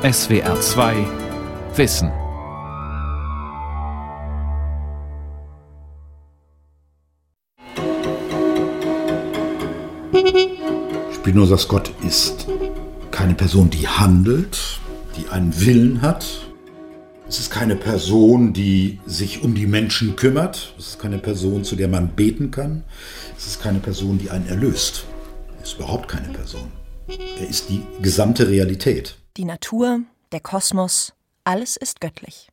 SWR 2 Wissen. Spinozas Gott ist keine Person, die handelt, die einen Willen hat. Es ist keine Person, die sich um die Menschen kümmert. Es ist keine Person, zu der man beten kann. Es ist keine Person, die einen erlöst. Er ist überhaupt keine Person. Er ist die gesamte Realität. Die Natur, der Kosmos, alles ist göttlich.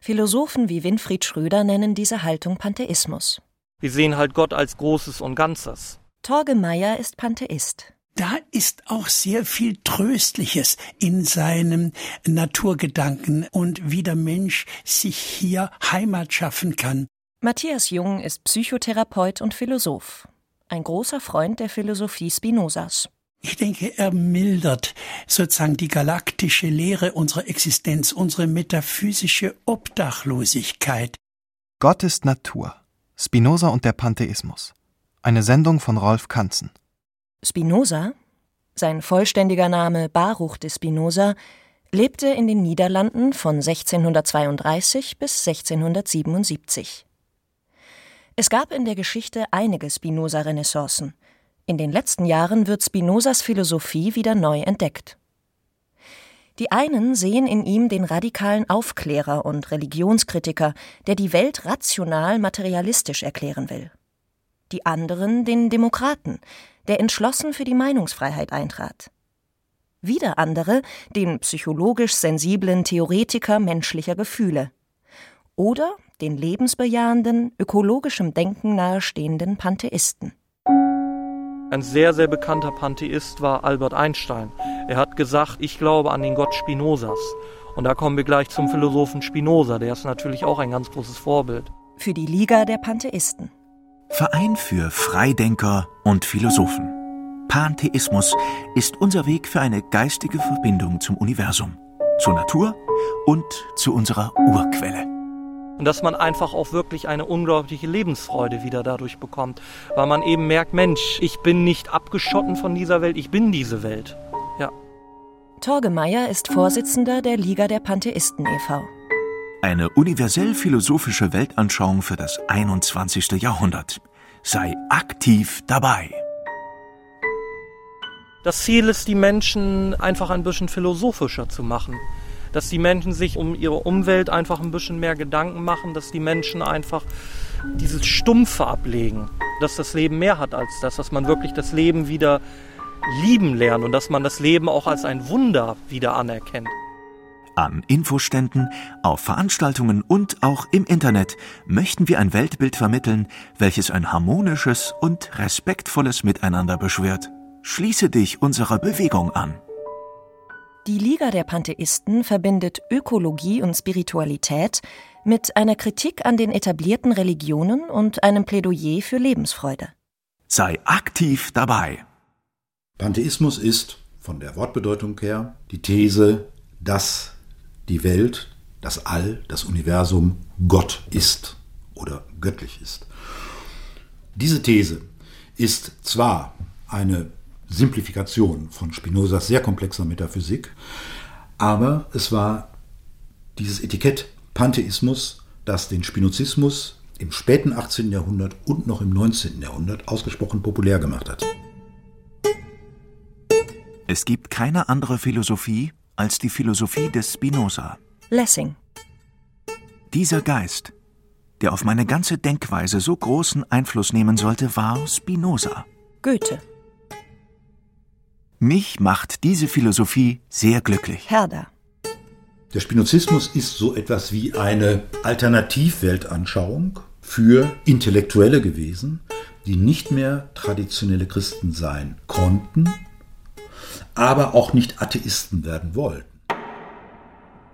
Philosophen wie Winfried Schröder nennen diese Haltung Pantheismus. Wir sehen halt Gott als Großes und Ganzes. Torge Meyer ist Pantheist. Da ist auch sehr viel Tröstliches in seinem Naturgedanken und wie der Mensch sich hier Heimat schaffen kann. Matthias Jung ist Psychotherapeut und Philosoph. Ein großer Freund der Philosophie Spinozas. Ich denke, er mildert sozusagen die galaktische Lehre unserer Existenz, unsere metaphysische Obdachlosigkeit. Gott ist Natur. Spinoza und der Pantheismus. Eine Sendung von Rolf Kanzen. Spinoza, sein vollständiger Name Baruch de Spinoza, lebte in den Niederlanden von 1632 bis 1677. Es gab in der Geschichte einige Spinoza-Renaissancen. In den letzten Jahren wird Spinozas Philosophie wieder neu entdeckt. Die einen sehen in ihm den radikalen Aufklärer und Religionskritiker, der die Welt rational materialistisch erklären will die anderen den Demokraten, der entschlossen für die Meinungsfreiheit eintrat. Wieder andere den psychologisch sensiblen Theoretiker menschlicher Gefühle. Oder den lebensbejahenden, ökologischem Denken nahestehenden Pantheisten. Ein sehr, sehr bekannter Pantheist war Albert Einstein. Er hat gesagt, ich glaube an den Gott Spinozas. Und da kommen wir gleich zum Philosophen Spinoza, der ist natürlich auch ein ganz großes Vorbild. Für die Liga der Pantheisten. Verein für Freidenker und Philosophen. Pantheismus ist unser Weg für eine geistige Verbindung zum Universum, zur Natur und zu unserer Urquelle. Und dass man einfach auch wirklich eine unglaubliche Lebensfreude wieder dadurch bekommt, weil man eben merkt, Mensch, ich bin nicht abgeschotten von dieser Welt, ich bin diese Welt. Ja. Torge Meyer ist Vorsitzender der Liga der Pantheisten e.V. Eine universell philosophische Weltanschauung für das 21. Jahrhundert. Sei aktiv dabei. Das Ziel ist, die Menschen einfach ein bisschen philosophischer zu machen. Dass die Menschen sich um ihre Umwelt einfach ein bisschen mehr Gedanken machen, dass die Menschen einfach dieses Stumpfe ablegen, dass das Leben mehr hat als das, dass man wirklich das Leben wieder lieben lernt und dass man das Leben auch als ein Wunder wieder anerkennt. An Infoständen, auf Veranstaltungen und auch im Internet möchten wir ein Weltbild vermitteln, welches ein harmonisches und respektvolles Miteinander beschwört. Schließe dich unserer Bewegung an. Die Liga der Pantheisten verbindet Ökologie und Spiritualität mit einer Kritik an den etablierten Religionen und einem Plädoyer für Lebensfreude. Sei aktiv dabei. Pantheismus ist, von der Wortbedeutung her, die These, dass die Welt, das All, das Universum Gott ist oder göttlich ist. Diese These ist zwar eine Simplifikation von Spinozas sehr komplexer Metaphysik, aber es war dieses Etikett Pantheismus, das den Spinozismus im späten 18. Jahrhundert und noch im 19. Jahrhundert ausgesprochen populär gemacht hat. Es gibt keine andere Philosophie, als die Philosophie des Spinoza. Lessing. Dieser Geist, der auf meine ganze Denkweise so großen Einfluss nehmen sollte, war Spinoza. Goethe. Mich macht diese Philosophie sehr glücklich. Herder. Der Spinozismus ist so etwas wie eine Alternativweltanschauung für Intellektuelle gewesen, die nicht mehr traditionelle Christen sein konnten, aber auch nicht Atheisten werden wollten.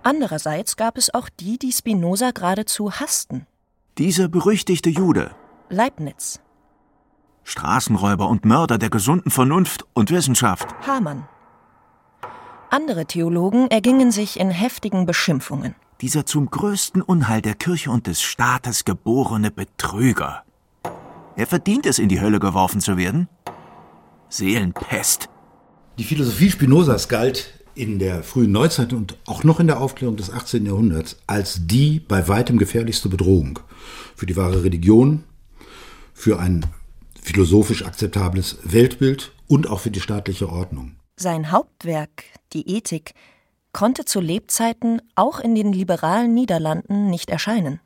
Andererseits gab es auch die, die Spinoza geradezu hassten. Dieser berüchtigte Jude. Leibniz. Straßenräuber und Mörder der gesunden Vernunft und Wissenschaft. Hamann. Andere Theologen ergingen sich in heftigen Beschimpfungen. Dieser zum größten Unheil der Kirche und des Staates geborene Betrüger. Er verdient es, in die Hölle geworfen zu werden. Seelenpest. Die Philosophie Spinozas galt in der frühen Neuzeit und auch noch in der Aufklärung des 18. Jahrhunderts als die bei weitem gefährlichste Bedrohung für die wahre Religion, für ein philosophisch akzeptables Weltbild und auch für die staatliche Ordnung. Sein Hauptwerk, die Ethik, konnte zu Lebzeiten auch in den liberalen Niederlanden nicht erscheinen.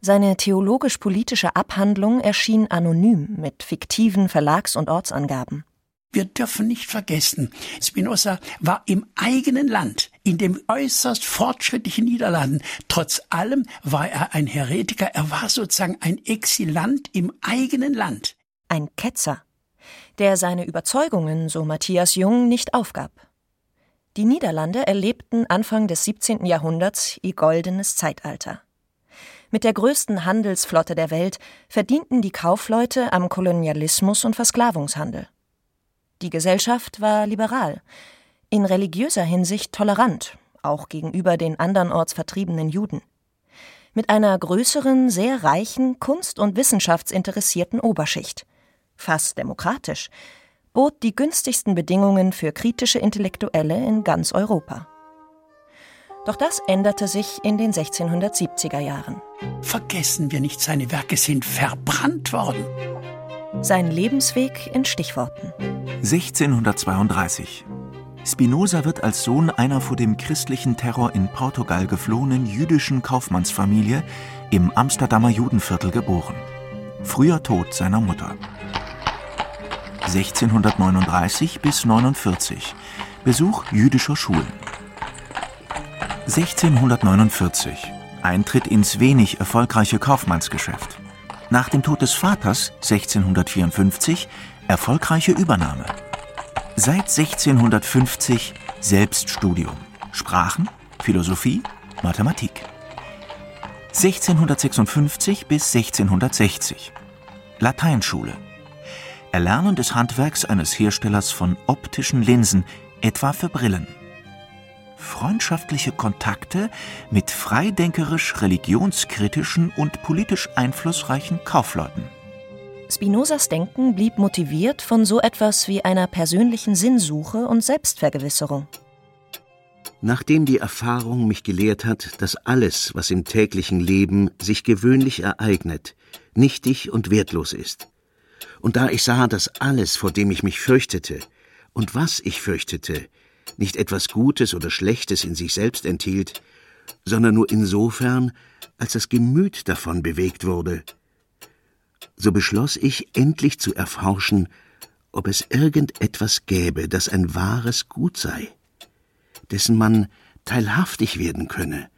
Seine theologisch-politische Abhandlung erschien anonym mit fiktiven Verlags- und Ortsangaben. Wir dürfen nicht vergessen, Spinoza war im eigenen Land, in dem äußerst fortschrittlichen Niederlanden. Trotz allem war er ein Heretiker, er war sozusagen ein Exilant im eigenen Land. Ein Ketzer, der seine Überzeugungen, so Matthias Jung, nicht aufgab. Die Niederlande erlebten Anfang des 17. Jahrhunderts ihr goldenes Zeitalter. Mit der größten Handelsflotte der Welt verdienten die Kaufleute am Kolonialismus und Versklavungshandel. Die Gesellschaft war liberal, in religiöser Hinsicht tolerant, auch gegenüber den andernorts vertriebenen Juden. Mit einer größeren, sehr reichen, kunst- und wissenschaftsinteressierten Oberschicht. Fast demokratisch, bot die günstigsten Bedingungen für kritische Intellektuelle in ganz Europa. Doch das änderte sich in den 1670er Jahren. Vergessen wir nicht, seine Werke sind verbrannt worden. Sein Lebensweg in Stichworten. 1632. Spinoza wird als Sohn einer vor dem christlichen Terror in Portugal geflohenen jüdischen Kaufmannsfamilie im Amsterdamer Judenviertel geboren. Früher Tod seiner Mutter. 1639 bis 49. Besuch jüdischer Schulen. 1649. Eintritt ins wenig erfolgreiche Kaufmannsgeschäft. Nach dem Tod des Vaters 1654 erfolgreiche Übernahme. Seit 1650 Selbststudium. Sprachen, Philosophie, Mathematik. 1656 bis 1660 Lateinschule. Erlernen des Handwerks eines Herstellers von optischen Linsen, etwa für Brillen. Freundschaftliche Kontakte mit freidenkerisch religionskritischen und politisch einflussreichen Kaufleuten. Spinozas Denken blieb motiviert von so etwas wie einer persönlichen Sinnsuche und Selbstvergewisserung. Nachdem die Erfahrung mich gelehrt hat, dass alles, was im täglichen Leben sich gewöhnlich ereignet, nichtig und wertlos ist, und da ich sah, dass alles, vor dem ich mich fürchtete und was ich fürchtete, nicht etwas Gutes oder Schlechtes in sich selbst enthielt, sondern nur insofern, als das Gemüt davon bewegt wurde, so beschloss ich endlich zu erforschen, ob es irgendetwas gäbe, das ein wahres Gut sei, dessen man teilhaftig werden könne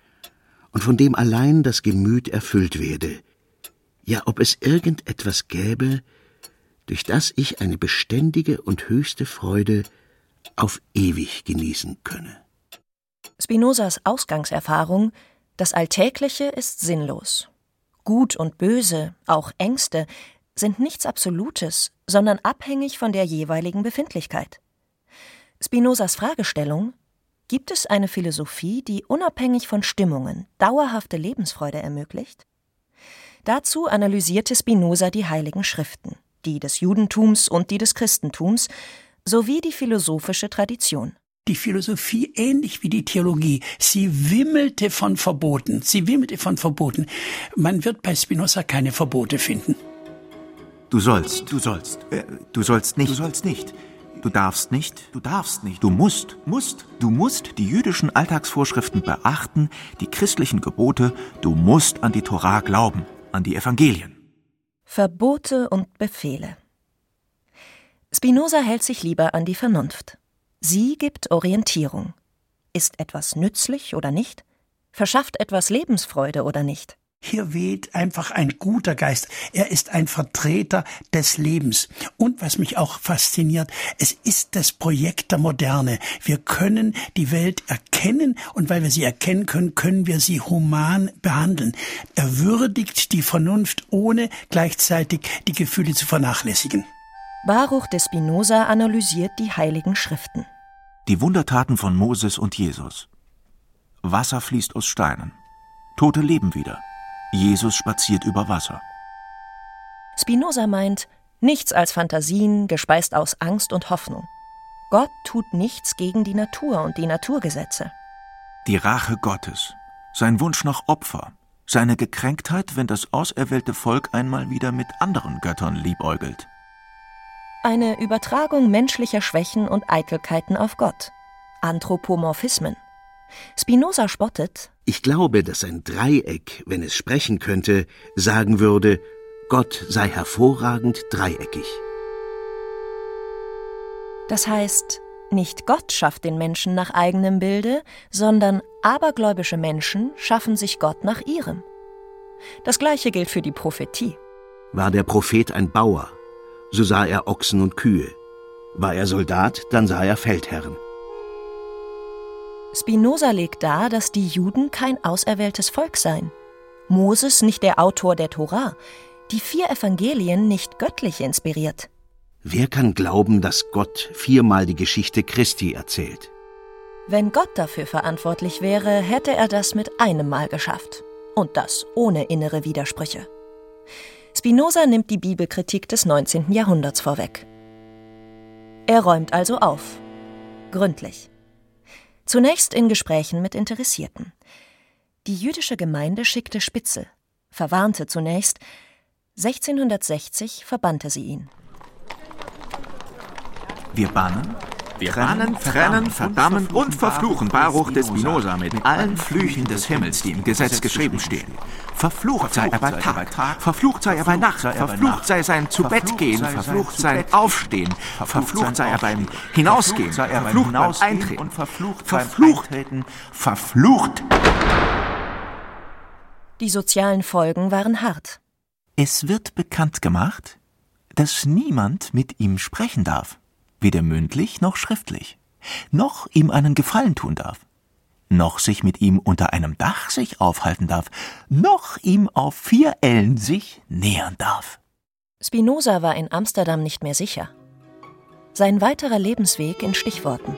und von dem allein das Gemüt erfüllt werde, ja ob es irgendetwas gäbe, durch das ich eine beständige und höchste Freude auf ewig genießen könne. Spinozas Ausgangserfahrung, das Alltägliche ist sinnlos. Gut und Böse, auch Ängste, sind nichts Absolutes, sondern abhängig von der jeweiligen Befindlichkeit. Spinozas Fragestellung Gibt es eine Philosophie, die unabhängig von Stimmungen dauerhafte Lebensfreude ermöglicht? Dazu analysierte Spinoza die heiligen Schriften die des Judentums und die des Christentums, sowie die philosophische Tradition. Die Philosophie, ähnlich wie die Theologie, sie wimmelte von Verboten. Sie wimmelte von Verboten. Man wird bei Spinoza keine Verbote finden. Du sollst, du sollst, äh, du sollst nicht, du sollst nicht. Du darfst nicht, du darfst nicht, du musst, musst, du musst die jüdischen Alltagsvorschriften beachten, die christlichen Gebote, du musst an die Torah glauben, an die Evangelien. Verbote und Befehle. Spinoza hält sich lieber an die Vernunft. Sie gibt Orientierung. Ist etwas nützlich oder nicht? Verschafft etwas Lebensfreude oder nicht? Hier weht einfach ein guter Geist. Er ist ein Vertreter des Lebens. Und was mich auch fasziniert, es ist das Projekt der Moderne. Wir können die Welt erkennen und weil wir sie erkennen können, können wir sie human behandeln. Er würdigt die Vernunft, ohne gleichzeitig die Gefühle zu vernachlässigen. Baruch de Spinoza analysiert die heiligen Schriften. Die Wundertaten von Moses und Jesus. Wasser fließt aus Steinen. Tote leben wieder. Jesus spaziert über Wasser. Spinoza meint, nichts als Fantasien, gespeist aus Angst und Hoffnung. Gott tut nichts gegen die Natur und die Naturgesetze. Die Rache Gottes, sein Wunsch nach Opfer, seine Gekränktheit, wenn das auserwählte Volk einmal wieder mit anderen Göttern liebäugelt. Eine Übertragung menschlicher Schwächen und Eitelkeiten auf Gott. Anthropomorphismen. Spinoza spottet, Ich glaube, dass ein Dreieck, wenn es sprechen könnte, sagen würde, Gott sei hervorragend dreieckig. das heißt, nicht Gott schafft den Menschen nach eigenem Bilde, sondern abergläubische Menschen schaffen sich Gott nach ihrem. Das gleiche gilt für die Prophetie. War der Prophet ein Bauer, so sah er Ochsen und Kühe. War er Soldat, dann sah er Feldherren. Spinoza legt dar, dass die Juden kein auserwähltes Volk seien. Moses nicht der Autor der Tora, die vier Evangelien nicht göttlich inspiriert. Wer kann glauben, dass Gott viermal die Geschichte Christi erzählt? Wenn Gott dafür verantwortlich wäre, hätte er das mit einem Mal geschafft. Und das ohne innere Widersprüche. Spinoza nimmt die Bibelkritik des 19. Jahrhunderts vorweg. Er räumt also auf. Gründlich. Zunächst in Gesprächen mit Interessierten. Die jüdische Gemeinde schickte Spitzel, verwarnte zunächst. 1660 verbannte sie ihn. Wir bannen, wir bannen, trennen, verdammen und verfluchen Baruch des Spinoza mit allen Flüchen des Himmels, die im Gesetz geschrieben stehen. Verflucht sei er bei Tag, verflucht sei er bei Nacht, verflucht sei sein zu Bett gehen, verflucht sein Aufstehen, verflucht sei er beim Hinausgehen, verflucht beim Eintreten, verflucht, verflucht, verflucht. Die sozialen Folgen waren hart. Es wird bekannt gemacht, dass niemand mit ihm sprechen darf, weder mündlich noch schriftlich, noch ihm einen Gefallen tun darf, noch sich mit ihm unter einem Dach sich aufhalten darf, noch ihm auf vier Ellen sich nähern darf. Spinoza war in Amsterdam nicht mehr sicher. Sein weiterer Lebensweg in Stichworten.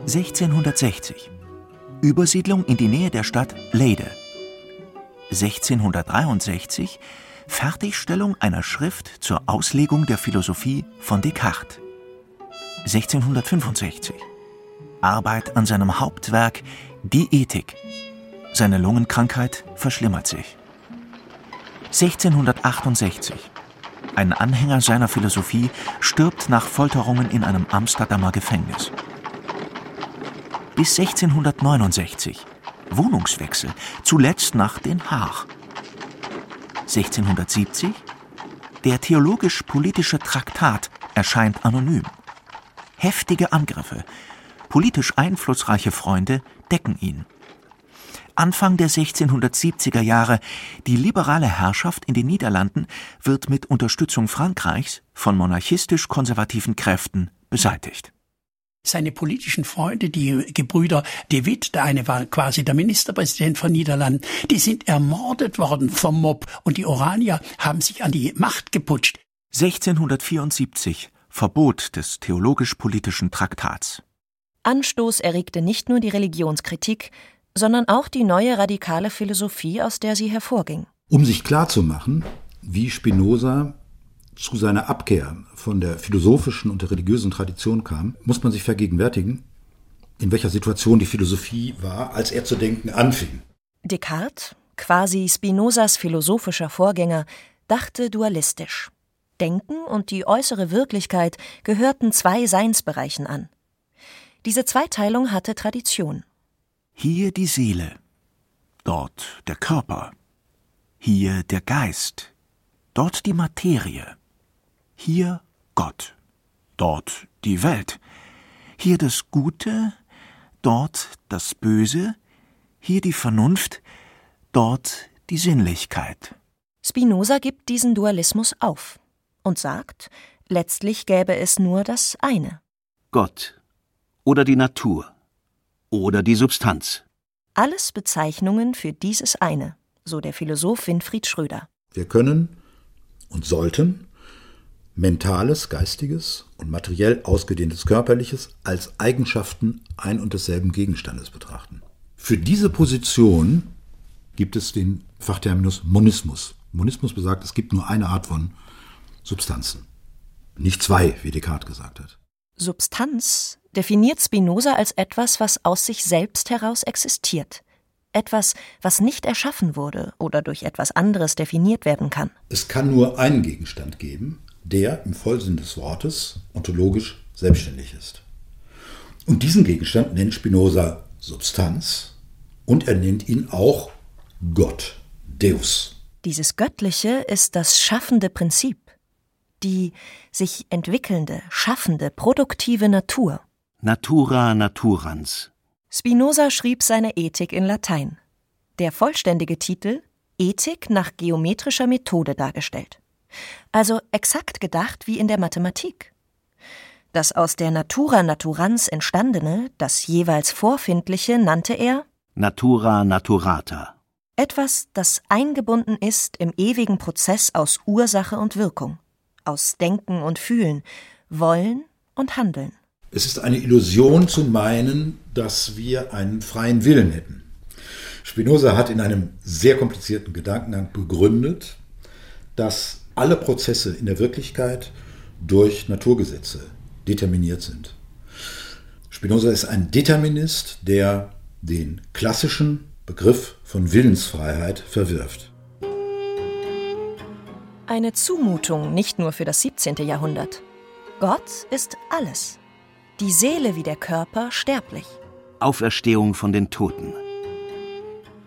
1660 Übersiedlung in die Nähe der Stadt Leyde. 1663 Fertigstellung einer Schrift zur Auslegung der Philosophie von Descartes. 1665 Arbeit an seinem Hauptwerk Die Ethik. Seine Lungenkrankheit verschlimmert sich. 1668 ein Anhänger seiner Philosophie stirbt nach Folterungen in einem Amsterdamer Gefängnis. Bis 1669 Wohnungswechsel, zuletzt nach Den Haag. 1670 der theologisch-politische Traktat erscheint anonym. Heftige Angriffe, politisch einflussreiche Freunde decken ihn. Anfang der 1670er Jahre die liberale Herrschaft in den Niederlanden wird mit Unterstützung Frankreichs von monarchistisch-konservativen Kräften beseitigt. Seine politischen Freunde, die Gebrüder De Witt, der eine war quasi der Ministerpräsident von Niederlanden, die sind ermordet worden vom Mob und die Oranier haben sich an die Macht geputscht. 1674 Verbot des theologisch-politischen Traktats. Anstoß erregte nicht nur die Religionskritik, sondern auch die neue radikale Philosophie, aus der sie hervorging. Um sich klarzumachen, wie Spinoza zu seiner Abkehr von der philosophischen und der religiösen Tradition kam, muss man sich vergegenwärtigen, in welcher Situation die Philosophie war, als er zu denken anfing. Descartes, quasi Spinozas philosophischer Vorgänger, dachte dualistisch. Denken und die äußere Wirklichkeit gehörten zwei Seinsbereichen an. Diese Zweiteilung hatte Tradition. Hier die Seele, dort der Körper, hier der Geist, dort die Materie, hier Gott, dort die Welt, hier das Gute, dort das Böse, hier die Vernunft, dort die Sinnlichkeit. Spinoza gibt diesen Dualismus auf und sagt, letztlich gäbe es nur das eine. Gott oder die Natur oder die Substanz. Alles Bezeichnungen für dieses eine, so der Philosoph Winfried Schröder. Wir können und sollten mentales, geistiges und materiell ausgedehntes körperliches als Eigenschaften ein und desselben Gegenstandes betrachten. Für diese Position gibt es den Fachterminus Monismus. Monismus besagt, es gibt nur eine Art von Substanzen. nicht zwei, wie Descartes gesagt hat. Substanz definiert Spinoza als etwas, was aus sich selbst heraus existiert. Etwas, was nicht erschaffen wurde oder durch etwas anderes definiert werden kann. Es kann nur einen Gegenstand geben, der im Vollsinn des Wortes ontologisch selbstständig ist. Und diesen Gegenstand nennt Spinoza Substanz und er nennt ihn auch Gott, Deus. Dieses Göttliche ist das schaffende Prinzip, die sich entwickelnde, schaffende, produktive Natur. Natura naturans. Spinoza schrieb seine Ethik in Latein. Der vollständige Titel Ethik nach geometrischer Methode dargestellt. Also exakt gedacht wie in der Mathematik. Das aus der Natura naturans entstandene, das jeweils Vorfindliche, nannte er Natura naturata. Etwas, das eingebunden ist im ewigen Prozess aus Ursache und Wirkung, aus Denken und Fühlen, Wollen und Handeln. Es ist eine Illusion zu meinen, dass wir einen freien Willen hätten. Spinoza hat in einem sehr komplizierten Gedankengang begründet, dass alle Prozesse in der Wirklichkeit durch Naturgesetze determiniert sind. Spinoza ist ein Determinist, der den klassischen Begriff von Willensfreiheit verwirft. Eine Zumutung nicht nur für das 17. Jahrhundert. Gott ist alles. Die Seele wie der Körper sterblich. Auferstehung von den Toten.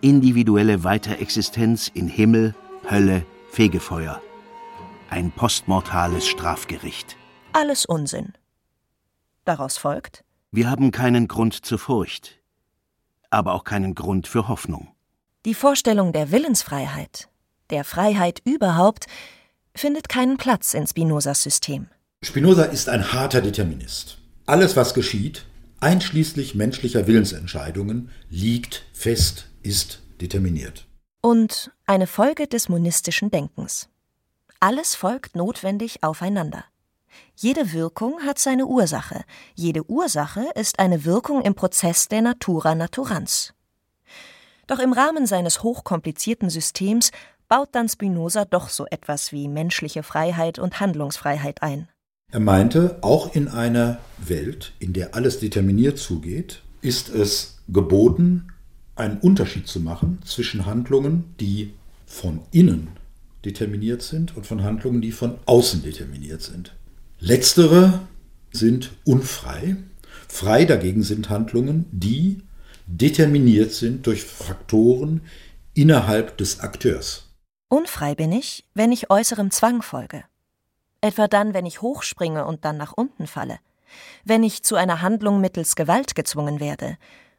Individuelle Weiterexistenz in Himmel, Hölle, Fegefeuer. Ein postmortales Strafgericht. Alles Unsinn. Daraus folgt, Wir haben keinen Grund zur Furcht, aber auch keinen Grund für Hoffnung. die Vorstellung der Willensfreiheit, der Freiheit überhaupt, findet keinen Platz in Spinozas System. Spinoza ist ein harter Determinist. Alles, was geschieht, einschließlich menschlicher Willensentscheidungen, liegt fest, ist determiniert. Und eine Folge des monistischen Denkens. Alles folgt notwendig aufeinander. Jede Wirkung hat seine Ursache. Jede Ursache ist eine Wirkung im Prozess der Natura naturans. Doch im Rahmen seines hochkomplizierten Systems baut dann Spinoza doch so etwas wie menschliche Freiheit und Handlungsfreiheit ein. Er meinte, auch in einer Welt, in der alles determiniert zugeht, ist es geboten, einen Unterschied zu machen zwischen Handlungen, die von innen determiniert sind und von Handlungen, die von außen determiniert sind. Letztere sind unfrei. Frei dagegen sind Handlungen, die determiniert sind durch Faktoren innerhalb des Akteurs. Unfrei bin ich, wenn ich äußerem Zwang folge. Etwa dann, wenn ich hochspringe und dann nach unten falle, wenn ich zu einer Handlung mittels Gewalt gezwungen werde,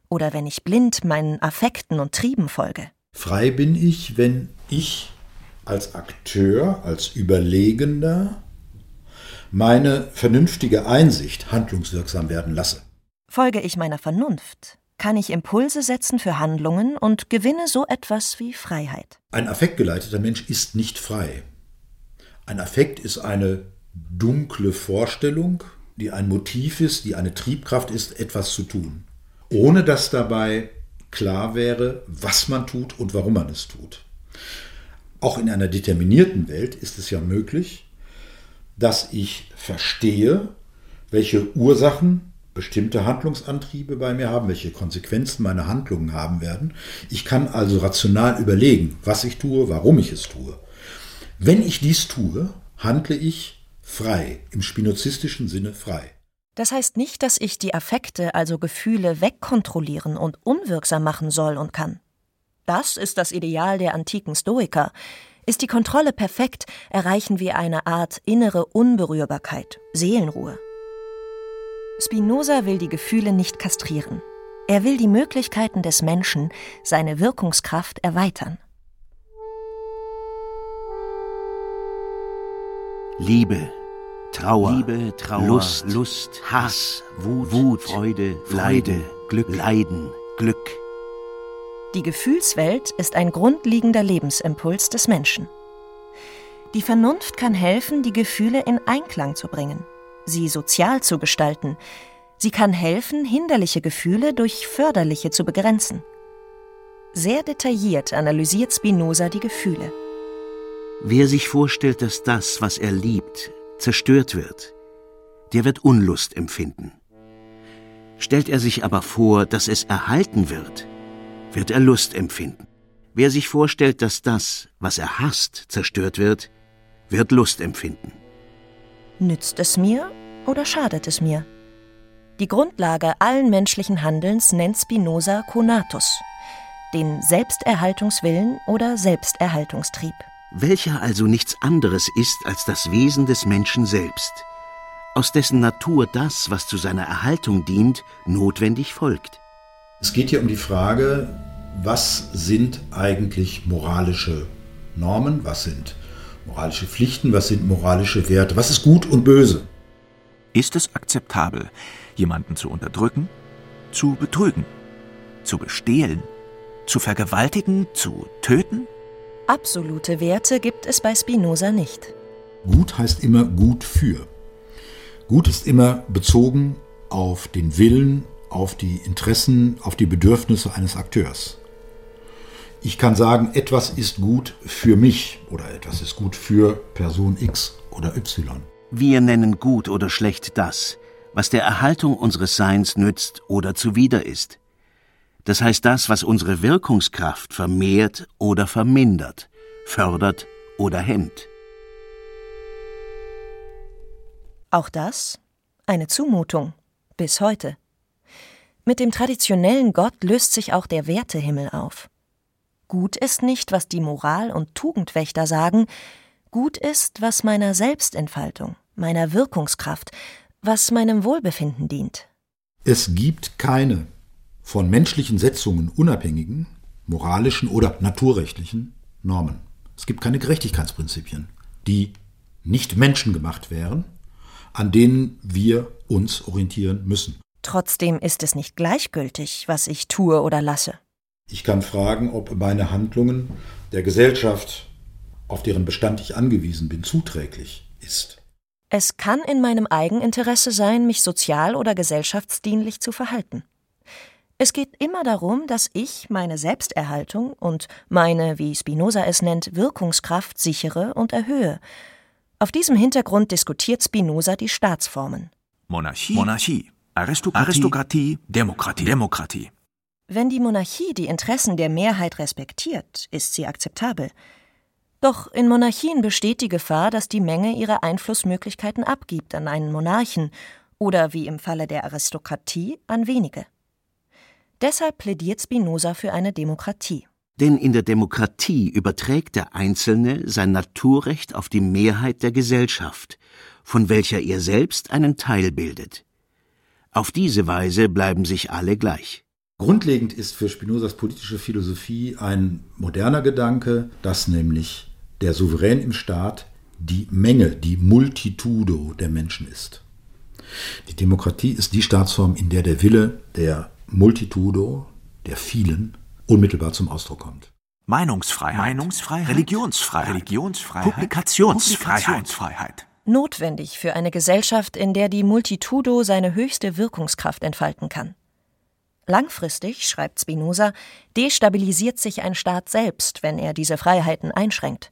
oder wenn ich blind meinen Affekten und Trieben folge. Frei bin ich, wenn ich als Akteur, als Überlegender meine vernünftige Einsicht handlungswirksam werden lasse. Folge ich meiner Vernunft, kann ich Impulse setzen für Handlungen und gewinne so etwas wie Freiheit. Ein affektgeleiteter Mensch ist nicht frei. Ein Affekt ist eine dunkle Vorstellung, die ein Motiv ist, die eine Triebkraft ist, etwas zu tun, ohne dass dabei klar wäre, was man tut und warum man es tut. Auch in einer determinierten Welt ist es ja möglich, dass ich verstehe, welche Ursachen bestimmte Handlungsantriebe bei mir haben, welche Konsequenzen meine Handlungen haben werden. Ich kann also rational überlegen, was ich tue, warum ich es tue. Wenn ich dies tue, handle ich frei, im spinozistischen Sinne frei. Das heißt nicht, dass ich die Affekte, also Gefühle, wegkontrollieren und unwirksam machen soll und kann. Das ist das Ideal der antiken Stoiker. Ist die Kontrolle perfekt, erreichen wir eine Art innere Unberührbarkeit, Seelenruhe. Spinoza will die Gefühle nicht kastrieren. Er will die Möglichkeiten des Menschen, seine Wirkungskraft erweitern. Liebe, Trauer, Liebe, Trauer Lust, Lust, Hass, Wut, Wut Freude, Freude, Glück, Leiden, Glück. Die Gefühlswelt ist ein grundlegender Lebensimpuls des Menschen. Die Vernunft kann helfen, die Gefühle in Einklang zu bringen, sie sozial zu gestalten. Sie kann helfen, hinderliche Gefühle durch förderliche zu begrenzen. Sehr detailliert analysiert Spinoza die Gefühle. Wer sich vorstellt, dass das, was er liebt, zerstört wird, der wird Unlust empfinden. Stellt er sich aber vor, dass es erhalten wird, wird er Lust empfinden. Wer sich vorstellt, dass das, was er hasst, zerstört wird, wird Lust empfinden. Nützt es mir oder schadet es mir? Die Grundlage allen menschlichen Handelns nennt Spinoza Conatus, den Selbsterhaltungswillen oder Selbsterhaltungstrieb. Welcher also nichts anderes ist als das Wesen des Menschen selbst, aus dessen Natur das, was zu seiner Erhaltung dient, notwendig folgt. Es geht hier um die Frage, was sind eigentlich moralische Normen, was sind moralische Pflichten, was sind moralische Werte, was ist gut und böse. Ist es akzeptabel, jemanden zu unterdrücken, zu betrügen, zu bestehlen, zu vergewaltigen, zu töten? Absolute Werte gibt es bei Spinoza nicht. Gut heißt immer gut für. Gut ist immer bezogen auf den Willen, auf die Interessen, auf die Bedürfnisse eines Akteurs. Ich kann sagen, etwas ist gut für mich oder etwas ist gut für Person X oder Y. Wir nennen gut oder schlecht das, was der Erhaltung unseres Seins nützt oder zuwider ist. Das heißt das, was unsere Wirkungskraft vermehrt oder vermindert, fördert oder hemmt. Auch das eine Zumutung bis heute. Mit dem traditionellen Gott löst sich auch der Wertehimmel auf. Gut ist nicht, was die Moral- und Tugendwächter sagen, gut ist, was meiner Selbstentfaltung, meiner Wirkungskraft, was meinem Wohlbefinden dient. Es gibt keine von menschlichen Setzungen unabhängigen, moralischen oder naturrechtlichen Normen. Es gibt keine Gerechtigkeitsprinzipien, die nicht menschengemacht wären, an denen wir uns orientieren müssen. Trotzdem ist es nicht gleichgültig, was ich tue oder lasse. Ich kann fragen, ob meine Handlungen der Gesellschaft, auf deren Bestand ich angewiesen bin, zuträglich ist. Es kann in meinem Eigeninteresse sein, mich sozial oder gesellschaftsdienlich zu verhalten. Es geht immer darum, dass ich meine Selbsterhaltung und meine, wie Spinoza es nennt, Wirkungskraft sichere und erhöhe. Auf diesem Hintergrund diskutiert Spinoza die Staatsformen. Monarchie, Monarchie Aristokratie, Aristokratie Demokratie, Demokratie. Wenn die Monarchie die Interessen der Mehrheit respektiert, ist sie akzeptabel. Doch in Monarchien besteht die Gefahr, dass die Menge ihre Einflussmöglichkeiten abgibt an einen Monarchen oder wie im Falle der Aristokratie an wenige. Deshalb plädiert Spinoza für eine Demokratie. Denn in der Demokratie überträgt der Einzelne sein Naturrecht auf die Mehrheit der Gesellschaft, von welcher er selbst einen Teil bildet. Auf diese Weise bleiben sich alle gleich. Grundlegend ist für Spinozas politische Philosophie ein moderner Gedanke, dass nämlich der Souverän im Staat die Menge, die Multitudo der Menschen ist. Die Demokratie ist die Staatsform, in der der Wille der Multitudo, der vielen, unmittelbar zum Ausdruck kommt. Meinungsfreiheit, Meinungsfreiheit Religionsfreiheit, Religionsfreiheit Publikationsfreiheit. Publikationsfreiheit. Notwendig für eine Gesellschaft, in der die Multitudo seine höchste Wirkungskraft entfalten kann. Langfristig, schreibt Spinoza, destabilisiert sich ein Staat selbst, wenn er diese Freiheiten einschränkt.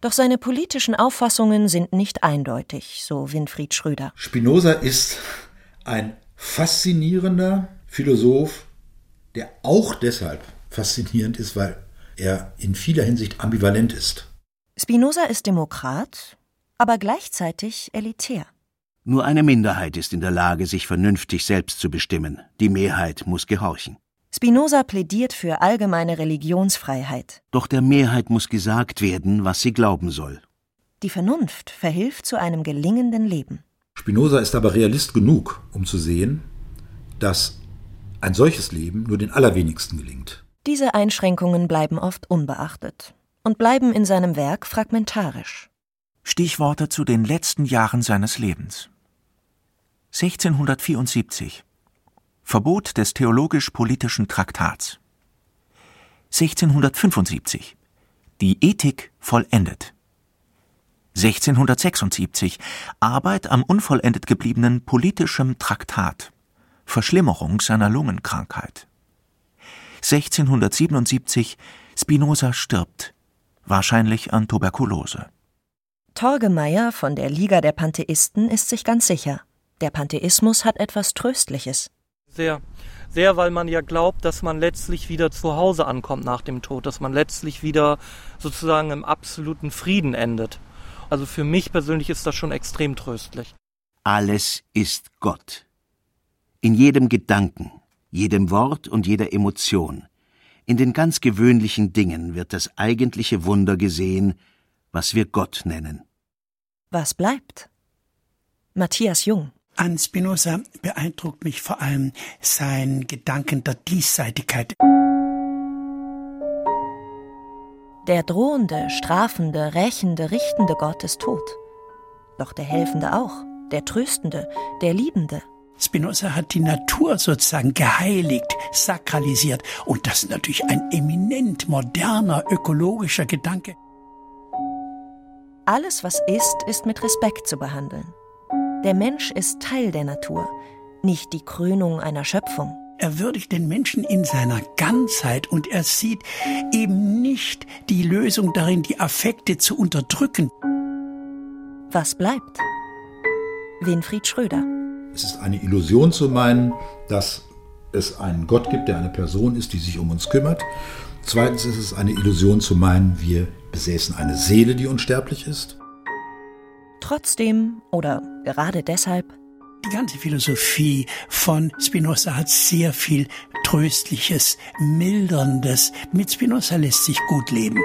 Doch seine politischen Auffassungen sind nicht eindeutig, so Winfried Schröder. Spinoza ist ein faszinierender Philosoph, der auch deshalb faszinierend ist, weil er in vieler Hinsicht ambivalent ist. Spinoza ist Demokrat, aber gleichzeitig elitär. Nur eine Minderheit ist in der Lage, sich vernünftig selbst zu bestimmen. Die Mehrheit muss gehorchen. Spinoza plädiert für allgemeine Religionsfreiheit. Doch der Mehrheit muss gesagt werden, was sie glauben soll. Die Vernunft verhilft zu einem gelingenden Leben. Spinoza ist aber Realist genug, um zu sehen, dass ein solches Leben nur den allerwenigsten gelingt. Diese Einschränkungen bleiben oft unbeachtet und bleiben in seinem Werk fragmentarisch. Stichworte zu den letzten Jahren seines Lebens. 1674 Verbot des theologisch-politischen Traktats. 1675 Die Ethik vollendet. 1676 Arbeit am unvollendet gebliebenen politischem Traktat. Verschlimmerung seiner Lungenkrankheit. 1677 Spinoza stirbt, wahrscheinlich an Tuberkulose Torge Meyer von der Liga der Pantheisten ist sich ganz sicher. Der Pantheismus hat etwas Tröstliches. Sehr, sehr, weil man ja glaubt, dass man letztlich wieder zu Hause ankommt nach dem Tod, dass man letztlich wieder sozusagen im absoluten Frieden endet. Also für mich persönlich ist das schon extrem tröstlich. Alles ist Gott. In jedem Gedanken, jedem Wort und jeder Emotion, in den ganz gewöhnlichen Dingen wird das eigentliche Wunder gesehen, was wir Gott nennen. Was bleibt? Matthias Jung an Spinoza beeindruckt mich vor allem sein Gedanken der Diesseitigkeit. Der drohende, strafende, rächende, richtende Gott ist tot. Doch der Helfende auch, der Tröstende, der Liebende. Spinoza hat die Natur sozusagen geheiligt, sakralisiert. Und das ist natürlich ein eminent moderner ökologischer Gedanke. Alles, was ist, ist mit Respekt zu behandeln. Der Mensch ist Teil der Natur, nicht die Krönung einer Schöpfung. Er würdigt den Menschen in seiner Ganzheit und er sieht eben nicht die Lösung darin, die Affekte zu unterdrücken. Was bleibt? Winfried Schröder. Es ist eine Illusion zu meinen, dass es einen Gott gibt, der eine Person ist, die sich um uns kümmert. Zweitens ist es eine Illusion zu meinen, wir besäßen eine Seele, die unsterblich ist. Trotzdem oder gerade deshalb die ganze Philosophie von Spinoza hat sehr viel Tröstliches, Milderndes. Mit Spinoza lässt sich gut leben.